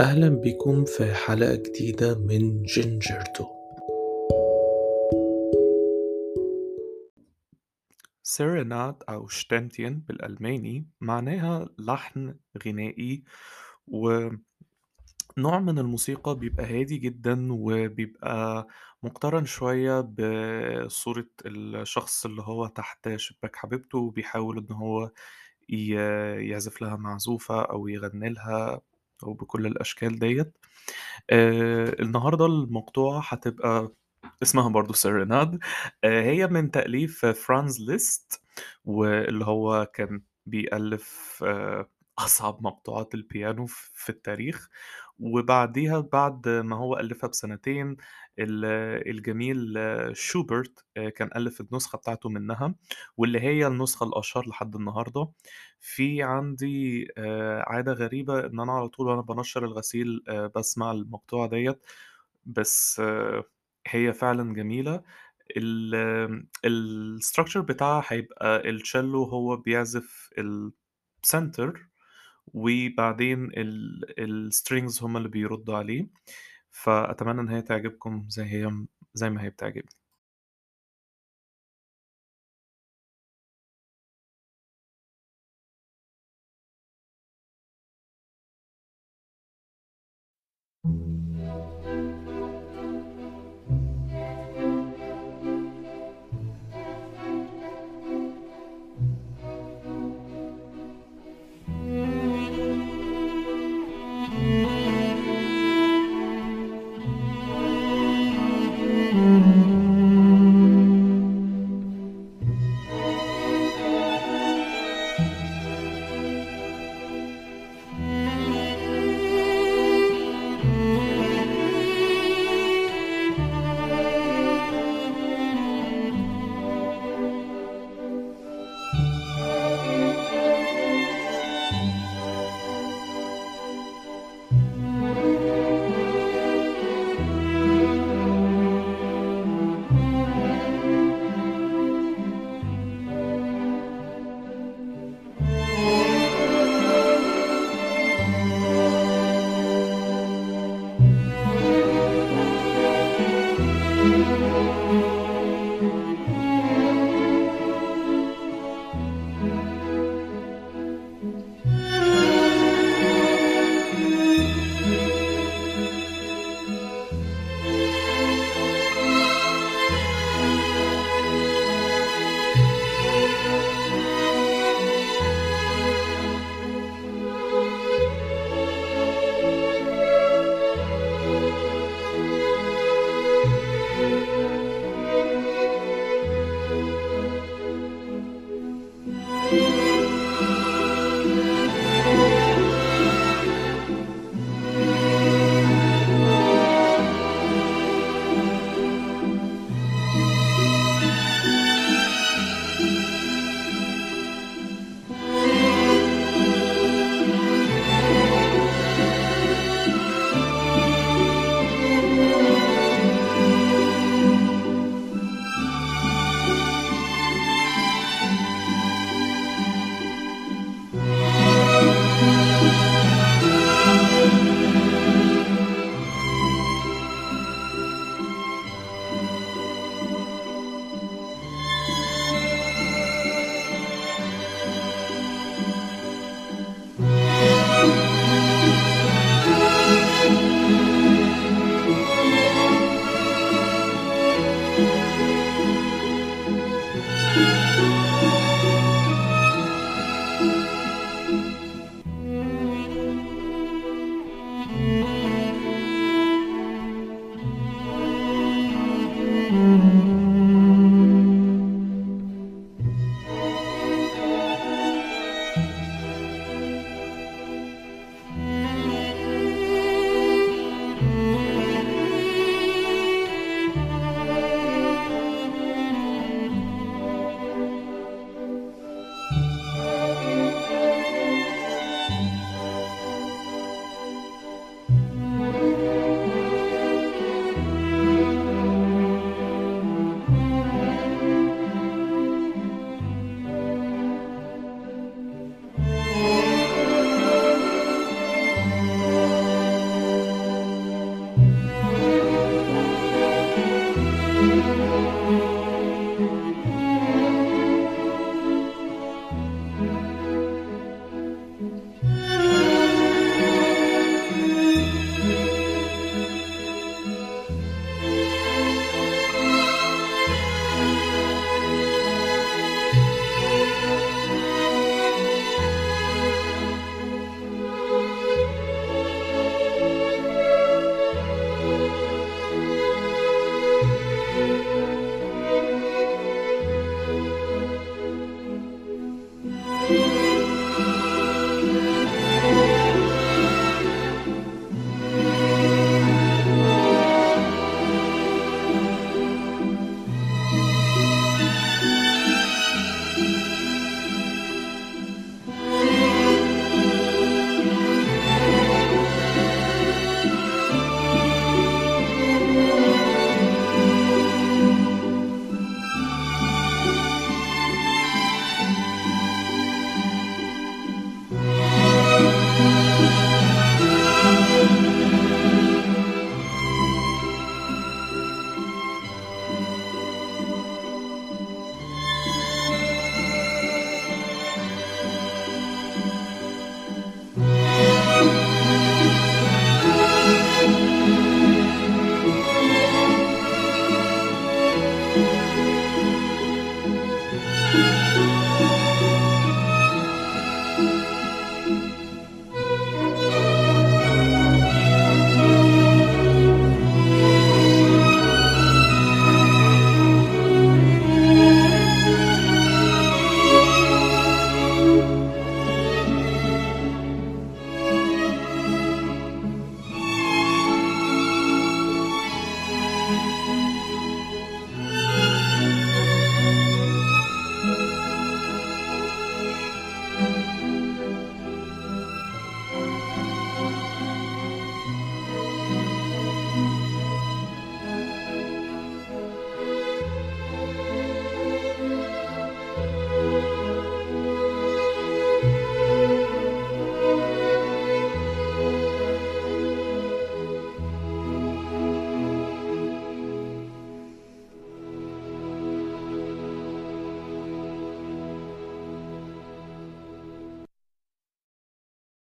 أهلا بكم في حلقة جديدة من جينجرتو. سيريناد أو شتنتين بالألماني معناها لحن غنائي ونوع من الموسيقى بيبقى هادي جدا وبيبقى مقترن شوية بصورة الشخص اللي هو تحت شباك حبيبته وبيحاول إن هو يعزف لها معزوفة أو يغني لها. أو بكل الأشكال ديت. آه، النهاردة المقطوعة هتبقى اسمها برضو سيريناد آه، هي من تأليف فرانز ليست واللي هو كان بيألف آه، أصعب مقطوعات البيانو في التاريخ. وبعديها بعد ما هو ألفها بسنتين ال- الجميل شوبرت آه، كان ألف النسخة بتاعته منها واللي هي النسخة الأشهر لحد النهاردة. في عندي آه، عادة غريبة إن أنا على طول وأنا بنشر الغسيل آه، بسمع المقطوعة ديت. بس هي فعلا جميلة. ال structure بتاعها هيبقى ال cello هو بيعزف ال center وبعدين ال strings هما اللي بيردوا عليه. فأتمنى إن هي تعجبكم زي هي زي ما هي بتعجبني.